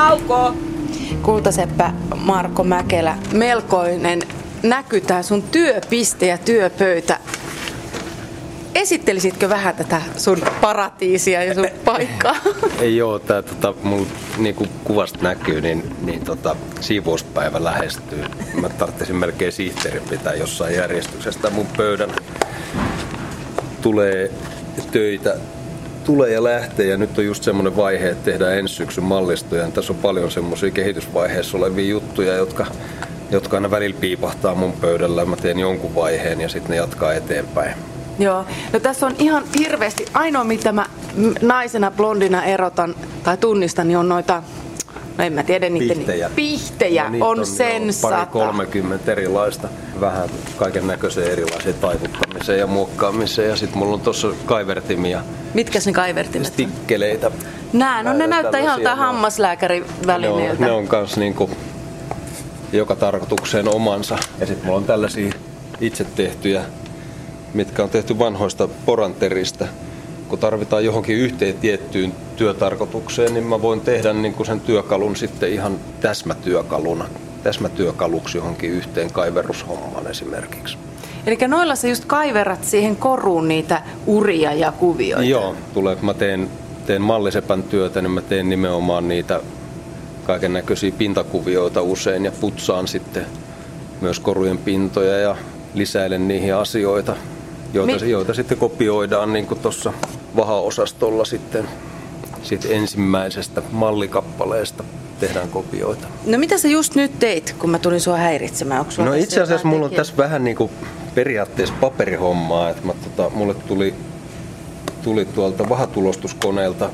Kauko! Kultaseppä Marko Mäkelä, melkoinen näky tämä sun työpiste ja työpöytä. Esittelisitkö vähän tätä sun paratiisia ja sun paikkaa? Ei joo, tää tota, mulla niin kuin kuvasta näkyy, niin, niin tota, siivouspäivä lähestyy. Mä tarvitsin melkein sihteerin pitää jossain järjestyksestä mun pöydän. Tulee töitä tulee ja lähtee ja nyt on just semmoinen vaihe, että tehdään ensi syksyn mallistoja. Ja tässä on paljon semmoisia kehitysvaiheessa olevia juttuja, jotka, jotka aina välillä piipahtaa mun pöydällä. Mä teen jonkun vaiheen ja sitten ne jatkaa eteenpäin. Joo. No tässä on ihan hirveästi. Ainoa mitä mä naisena blondina erotan tai tunnistan, niin on noita no en mä tiedä niiden pihtejä, pihtejä no, on, on sen pari 30 erilaista, vähän kaiken näköiseen erilaiseen taivuttamiseen ja muokkaamiseen ja sitten mulla on tuossa kaivertimia. Mitkä ne kaivertimet Stikkeleitä. Nää, no ne näyttää ihan jotain hammaslääkärin välineiltä. Ne on, ne on kans niinku joka tarkoitukseen omansa. Ja sitten mulla on tällaisia itse tehtyjä, mitkä on tehty vanhoista poranteristä kun tarvitaan johonkin yhteen tiettyyn työtarkoitukseen, niin mä voin tehdä niin kuin sen työkalun sitten ihan täsmätyökaluna, täsmätyökaluksi johonkin yhteen kaiverrushommaan esimerkiksi. Eli noilla sä just kaiverat siihen koruun niitä uria ja kuvioita? Joo, tulee, kun mä teen, teen mallisepän työtä, niin mä teen nimenomaan niitä kaiken näköisiä pintakuvioita usein ja putsaan sitten myös korujen pintoja ja lisäilen niihin asioita, joita, Mi- joita sitten kopioidaan niin tuossa vahaosastolla sitten sit ensimmäisestä mallikappaleesta tehdään kopioita. No mitä sä just nyt teit, kun mä tulin sua häiritsemään? Onko no itse asiassa mulla on tässä vähän niin kuin periaatteessa paperihommaa, että mä, tota, mulle tuli, tuli tuolta vahatulostuskoneelta,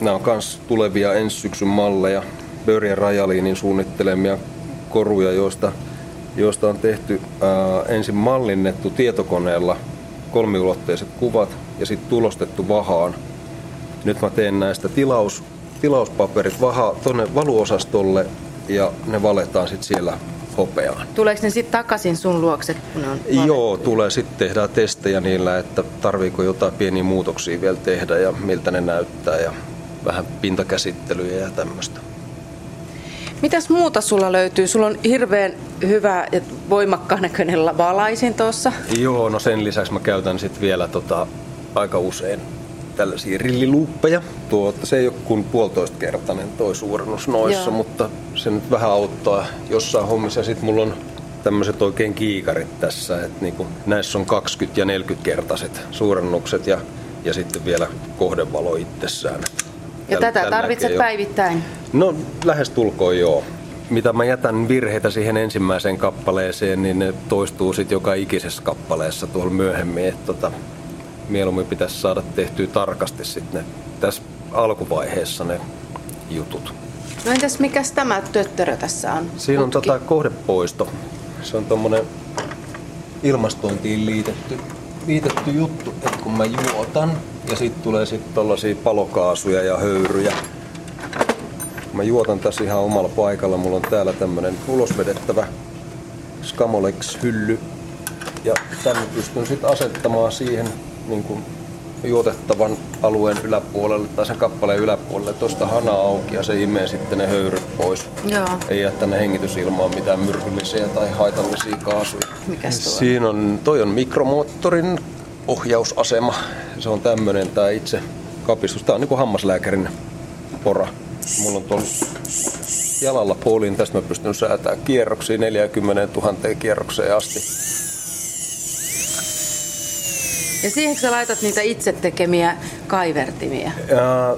nämä on myös tulevia ensi syksyn malleja, Börjen Rajaliinin suunnittelemia koruja, joista, joista on tehty ää, ensin mallinnettu tietokoneella kolmiulotteiset kuvat ja sitten tulostettu vahaan. Nyt mä teen näistä tilaus, tilauspaperit vaha tuonne valuosastolle ja ne valetaan sitten siellä hopeaan. Tuleeko ne sitten takaisin sun luokse, kun on valettu? Joo, tulee sitten tehdään testejä niillä, että tarviiko jotain pieniä muutoksia vielä tehdä ja miltä ne näyttää ja vähän pintakäsittelyjä ja tämmöistä. Mitäs muuta sulla löytyy? Sulla on hirveän hyvä ja voimakkaan näköinen valaisin tuossa. Joo, no sen lisäksi mä käytän sitten vielä tota, aika usein tällaisia rilliluuppeja. Tuo, se ei ole kuin puolitoista kertainen toi suurennus noissa, Joo. mutta se nyt vähän auttaa jossain hommissa. Sitten mulla on tämmöiset oikein kiikarit tässä, että niinku, näissä on 20 ja 40 kertaiset suurennukset ja, ja sitten vielä kohdevalo itsessään. Ja täl, tätä tarvitset jo. päivittäin? No lähes tulkoon joo. Mitä mä jätän virheitä siihen ensimmäiseen kappaleeseen, niin ne toistuu sitten joka ikisessä kappaleessa tuolla myöhemmin. Et tota, mieluummin pitäisi saada tehtyä tarkasti sitten tässä alkuvaiheessa ne jutut. No entäs mikäs tämä töttörö tässä on? Siinä on tota kohdepoisto. Se on tuommoinen ilmastointiin liitetty, liitetty juttu, että kun mä juotan ja sitten tulee sitten tollasia palokaasuja ja höyryjä. Mä juotan tässä ihan omalla paikalla. Mulla on täällä tämmönen ulosvedettävä Skamolex-hylly. Ja tänne pystyn sitten asettamaan siihen niin kuin juotettavan alueen yläpuolelle tai sen kappaleen yläpuolelle tuosta hana auki ja se imee sitten ne höyryt pois. Joo. Ei jää tänne hengitysilmaan mitään myrkyllisiä tai haitallisia kaasuja. Mikäs tuo? Siinä on, toi on mikromoottorin ohjausasema. Se on tämmönen tää itse kapistus. Tää on niinku hammaslääkärin pora. Mulla on tuolla jalalla poliin, tästä mä pystyn säätämään kierroksia 40 000 kierrokseen asti. Ja siihen sä laitat niitä itse tekemiä kaivertimia? Ja,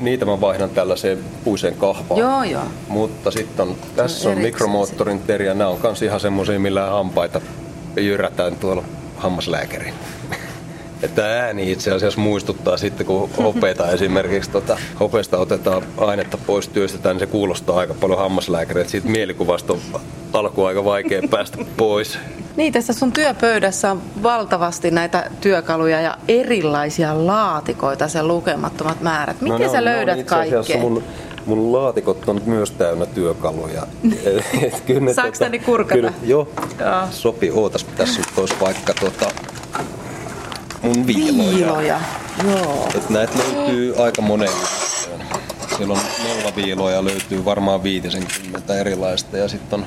niitä mä vaihdan tällaiseen puiseen kahvaan. Joo, joo. Mutta sitten on, tässä on, on mikromoottorin teriä. Nämä on kans ihan semmoisia, millä hampaita jyrätään tuolla hammaslääkärin. Että ääni itse asiassa muistuttaa sitten, kun hopeita esimerkiksi tota, hopeesta otetaan ainetta pois, työstetään, niin se kuulostaa aika paljon hammaslääkäriä. Siitä mielikuvasta on alkuun aika vaikea päästä pois. Niin, tässä sun työpöydässä on valtavasti näitä työkaluja ja erilaisia laatikoita, sen lukemattomat määrät. Miten no, sä on, löydät kaikkea? Mun, mun laatikot on myös täynnä työkaluja. Saanko tota, kurkata? Kyllä, joo, joo. sopii. Ootas, tässä olisi vaikka tota, mun viiloja. Viiloja, joo. Et näitä löytyy aika moneen Siellä on nellaviiloja löytyy varmaan 50 erilaista ja sitten on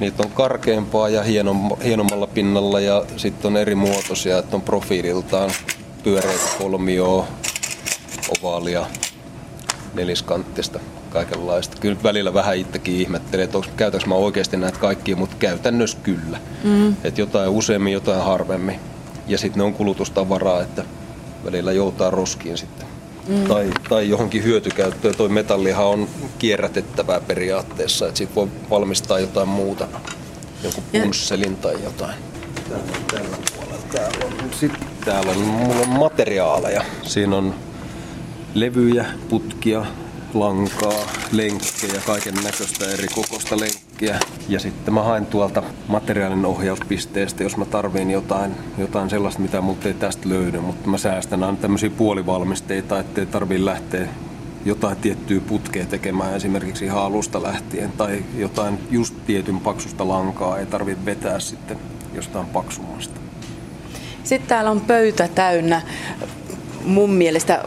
Niitä on karkeampaa ja hienom, hienommalla pinnalla ja sitten on eri muotoisia, että on profiililtaan pyöreitä kolmioa, ovaalia, neliskanttista, kaikenlaista. Kyllä välillä vähän itsekin ihmettelee, että käytänkö mä oikeasti näitä kaikkia, mutta käytännössä kyllä. Mm. Että jotain useammin, jotain harvemmin. Ja sitten ne on kulutustavaraa, että välillä joutaa roskiin sitten. Mm. Tai, tai johonkin hyötykäyttöön. Toi metallihan on kierrätettävää periaatteessa, että siitä voi valmistaa jotain muuta. Joku punsselin tai jotain. Tällä, tällä puolella täällä on. Sitten täällä on, mulla on materiaaleja. Siinä on levyjä, putkia, lankaa, lenkkejä, kaiken näköistä eri kokosta lenkkiä. Ja sitten mä haen tuolta materiaalin ohjauspisteestä, jos mä tarviin jotain, jotain sellaista, mitä multa ei tästä löydy. Mutta mä säästän aina tämmöisiä puolivalmisteita, ettei tarvii lähteä jotain tiettyä putkea tekemään esimerkiksi ihan alusta lähtien. Tai jotain just tietyn paksusta lankaa ei tarvitse vetää sitten jostain paksummasta. Sitten täällä on pöytä täynnä mun mielestä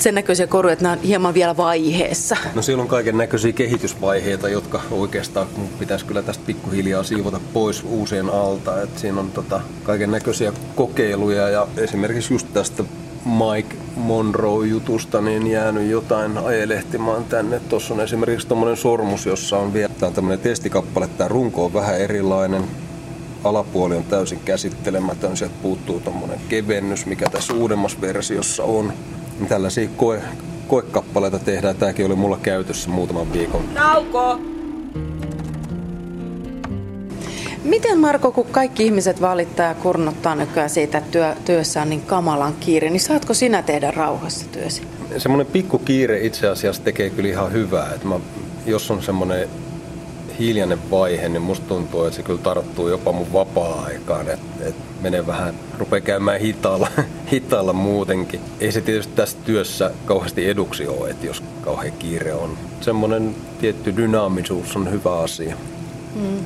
sen näköisiä koruja, että nämä on hieman vielä vaiheessa? No siellä on kaiken näköisiä kehitysvaiheita, jotka oikeastaan pitäisi kyllä tästä pikkuhiljaa siivota pois uusien alta. Et siinä on tota, kaiken näköisiä kokeiluja ja esimerkiksi just tästä Mike Monroe-jutusta niin jäänyt jotain ajelehtimaan tänne. Tuossa on esimerkiksi tuommoinen sormus, jossa on vielä tämä tämmöinen testikappale. Tämä runko on vähän erilainen. Alapuoli on täysin käsittelemätön. Sieltä puuttuu tuommoinen kevennys, mikä tässä uudemmassa versiossa on tällaisia koe, koekappaleita tehdään. Tämäkin oli mulla käytössä muutaman viikon. Nauko! Miten Marko, kun kaikki ihmiset valittaa ja kurnottaa nykyään siitä, että työ, työssä on niin kamalan kiire, niin saatko sinä tehdä rauhassa työsi? Semmoinen pikku kiire itse asiassa tekee kyllä ihan hyvää. Että mä, jos on semmoinen hiljainen vaihe, niin musta tuntuu, että se kyllä tarttuu jopa mun vapaa-aikaan, että et menee vähän, rupeaa käymään hitaalla, hitaalla muutenkin. Ei se tietysti tässä työssä kauheasti eduksi ole, että jos kauhean kiire on. Semmoinen tietty dynaamisuus on hyvä asia. Mm.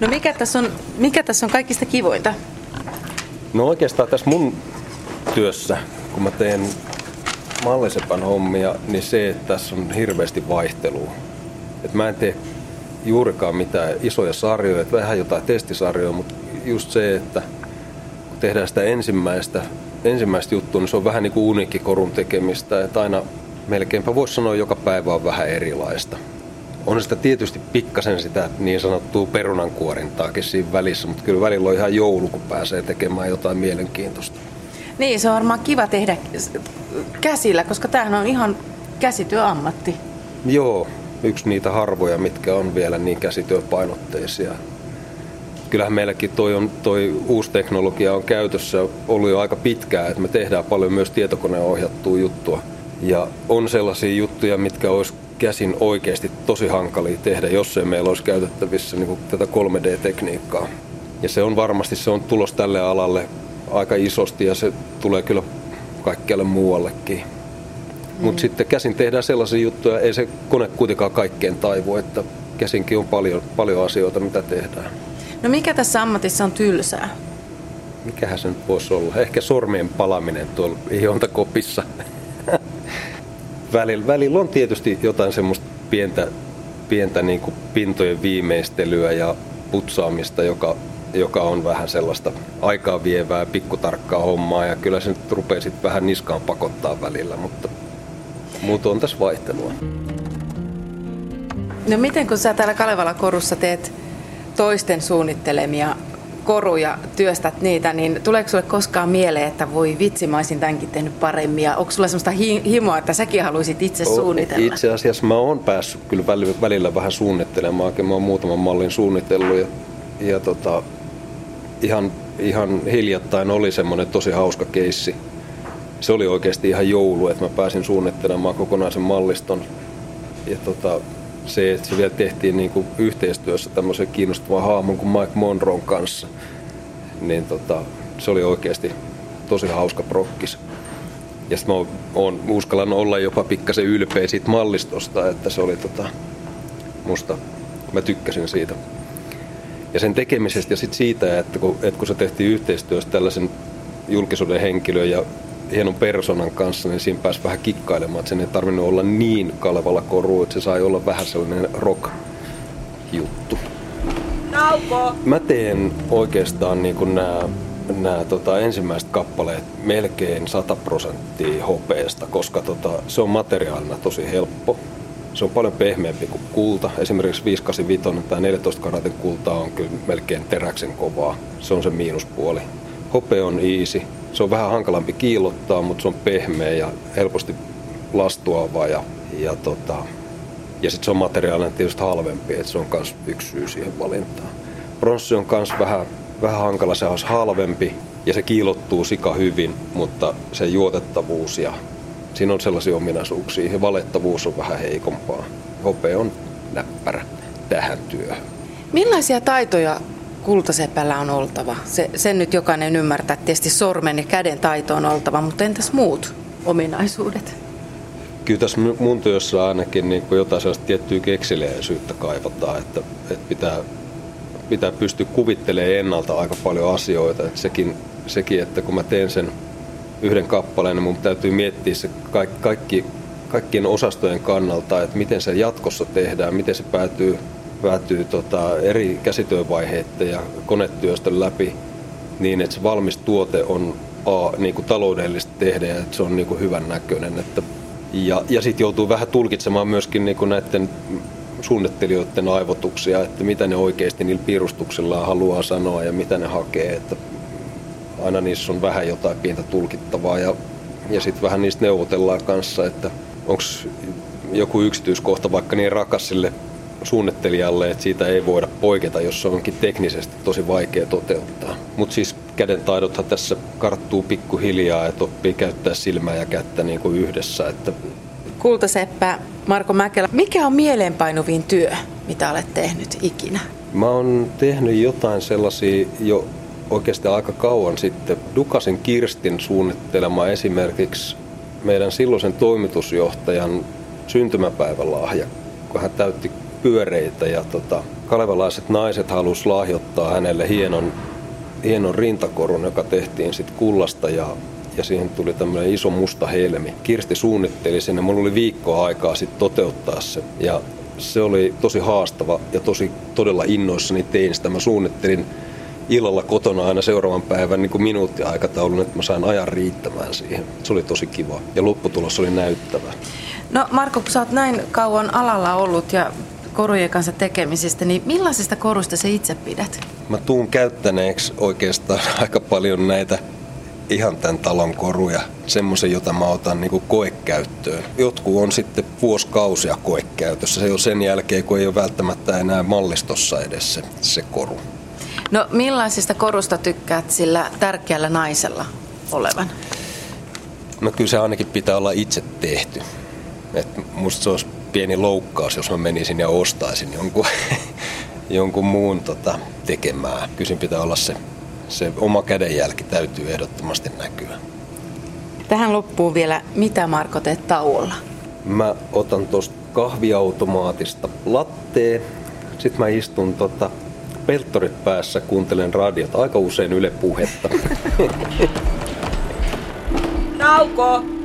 No mikä tässä, on, mikä tässä on kaikista kivointa? No oikeastaan tässä mun työssä, kun mä teen mallisepän hommia, niin se, että tässä on hirveästi vaihtelua. Et mä en tee juurikaan mitään isoja sarjoja, että vähän jotain testisarjoja, mutta just se, että kun tehdään sitä ensimmäistä, ensimmäistä juttua, niin se on vähän niin kuin uniikkikorun tekemistä, että aina melkeinpä voisi sanoa, joka päivä on vähän erilaista. On sitä tietysti pikkasen sitä niin sanottua perunankuorintaakin siinä välissä, mutta kyllä välillä on ihan joulu, kun pääsee tekemään jotain mielenkiintoista. Niin, se on varmaan kiva tehdä käsillä, koska tämähän on ihan käsityöammatti. Joo, yksi niitä harvoja, mitkä on vielä niin käsityöpainotteisia. Kyllähän meilläkin toi, on, toi uusi teknologia on käytössä ollut jo aika pitkään, että me tehdään paljon myös tietokoneohjattua juttua. Ja on sellaisia juttuja, mitkä olisi käsin oikeasti tosi hankalia tehdä, jos ei meillä olisi käytettävissä niin tätä 3D-tekniikkaa. Ja se on varmasti se on tulos tälle alalle aika isosti ja se tulee kyllä kaikkialle muuallekin. Mutta sitten käsin tehdään sellaisia juttuja, ei se kone kuitenkaan kaikkeen taivu, että käsinkin on paljon, paljon asioita, mitä tehdään. No mikä tässä ammatissa on tylsää? Mikähän se nyt voisi olla? Ehkä sormien palaminen tuolla ihontakopissa. välillä, välillä on tietysti jotain semmoista pientä, pientä niin kuin pintojen viimeistelyä ja putsaamista, joka, joka on vähän sellaista aikaa vievää, pikkutarkkaa hommaa ja kyllä se nyt rupeaa sitten vähän niskaan pakottaa välillä, mutta mutta on tässä vaihtelua. No miten kun sä täällä Kalevala korussa teet toisten suunnittelemia koruja, työstät niitä, niin tuleeko sulle koskaan mieleen, että voi vitsi, mä olisin tämänkin tehnyt paremmin? Ja onko sulla sellaista himoa, että säkin haluaisit itse suunnitella? Itse asiassa mä oon päässyt kyllä välillä vähän suunnittelemaan. Mä oon muutaman mallin suunnitellut ja, ja tota, ihan, ihan hiljattain oli semmoinen tosi hauska keissi se oli oikeasti ihan joulu, että mä pääsin suunnittelemaan kokonaisen malliston. Ja tota, se, että se vielä tehtiin niin kuin yhteistyössä tämmöisen kiinnostavan hahmon kuin Mike Monroe kanssa, niin tota, se oli oikeasti tosi hauska prokkis. Ja sitten mä oon, uskallan olla jopa pikkasen ylpeä siitä mallistosta, että se oli tota, musta, mä tykkäsin siitä. Ja sen tekemisestä ja sit siitä, että kun, että kun se tehtiin yhteistyössä tällaisen julkisuuden henkilön ja hienon personan kanssa, niin siinä pääsi vähän kikkailemaan, että sen ei tarvinnut olla niin kalevalla koru, että se sai olla vähän sellainen rock-juttu. Nauko! Mä teen oikeastaan niin kuin nämä nämä tota, ensimmäiset kappaleet melkein 100 prosenttia hopeesta, koska tota, se on materiaalina tosi helppo. Se on paljon pehmeämpi kuin kulta. Esimerkiksi 585 tai 14 karatin kulta on kyllä melkein teräksen kovaa. Se on se miinuspuoli. Hope on easy. Se on vähän hankalampi kiilottaa, mutta se on pehmeä ja helposti lastuava ja, ja, tota, ja sitten se on materiaalinen tietysti halvempi, että se on myös yksi syy siihen valintaan. Pronssi on myös vähän vähän hankala, se olisi halvempi ja se kiilottuu sika hyvin, mutta se juotettavuus ja siinä on sellaisia ominaisuuksia ja valettavuus on vähän heikompaa. Hope on näppärä tähän työhön. Millaisia taitoja kultasepällä on oltava? Se, sen nyt jokainen ymmärtää, tietysti sormen ja käden taito on oltava, mutta entäs muut ominaisuudet? Kyllä tässä mun työssä ainakin niin jotain sellaista tiettyä kekseliäisyyttä kaivataan, että, että pitää pitää pystyä kuvittelemaan ennalta aika paljon asioita. Et sekin, sekin, että kun mä teen sen yhden kappaleen, niin mun täytyy miettiä se kaikki, kaikki, kaikkien osastojen kannalta, että miten se jatkossa tehdään, miten se päätyy, päätyy tota eri käsityövaiheiden ja konetyöstä läpi niin, että se valmis tuote on A, niin kuin taloudellisesti tehdä ja että se on niin kuin hyvän näköinen. Että, ja ja sitten joutuu vähän tulkitsemaan myöskin niin kuin näiden suunnittelijoiden aivotuksia, että mitä ne oikeasti niillä piirustuksillaan haluaa sanoa ja mitä ne hakee. Että aina niissä on vähän jotain pientä tulkittavaa ja, ja sitten vähän niistä neuvotellaan kanssa, että onko joku yksityiskohta vaikka niin rakas sille suunnittelijalle, että siitä ei voida poiketa, jos se onkin teknisesti tosi vaikea toteuttaa. Mutta siis käden taidothan tässä karttuu pikkuhiljaa, että oppii käyttää silmää ja kättä niin kuin yhdessä. Että Kultaseppä Marko Mäkelä, mikä on mieleenpainuvin työ, mitä olet tehnyt ikinä? Mä oon tehnyt jotain sellaisia jo oikeastaan aika kauan sitten. Dukasin Kirstin suunnittelema esimerkiksi meidän silloisen toimitusjohtajan syntymäpäivälahja, kun hän täytti pyöreitä ja tota, kalevalaiset naiset halusi lahjoittaa hänelle hienon, hienon rintakorun, joka tehtiin sitten kullasta ja ja siihen tuli tämmöinen iso musta helmi. Kirsti suunnitteli sen ja mulla oli viikkoa aikaa sitten toteuttaa se. Ja se oli tosi haastava ja tosi todella innoissani tein sitä. Mä suunnittelin illalla kotona aina seuraavan päivän niin minuuttiaikataulun, että mä sain ajan riittämään siihen. Se oli tosi kiva ja lopputulos oli näyttävä. No Marko, kun sä oot näin kauan alalla ollut ja korujen kanssa tekemisistä, niin millaisista korusta sä itse pidät? Mä tuun käyttäneeksi oikeastaan aika paljon näitä ihan tämän talon koruja, semmoisen, jota mä otan niin koekäyttöön. Jotkut on sitten vuosikausia koekäytössä, se on sen jälkeen, kun ei ole välttämättä enää mallistossa edes se, se koru. No millaisista korusta tykkäät sillä tärkeällä naisella olevan? No kyllä se ainakin pitää olla itse tehty. Et musta se olisi pieni loukkaus, jos mä menisin ja ostaisin jonkun, jonkun muun tota, tekemää. Kyllä pitää olla se se oma kädenjälki täytyy ehdottomasti näkyä. Tähän loppuu vielä, mitä Marko teet tauolla? Mä otan tuosta kahviautomaatista latteen, sitten mä istun tota, peltorit päässä, kuuntelen radiota, aika usein Yle puhetta. Nauko!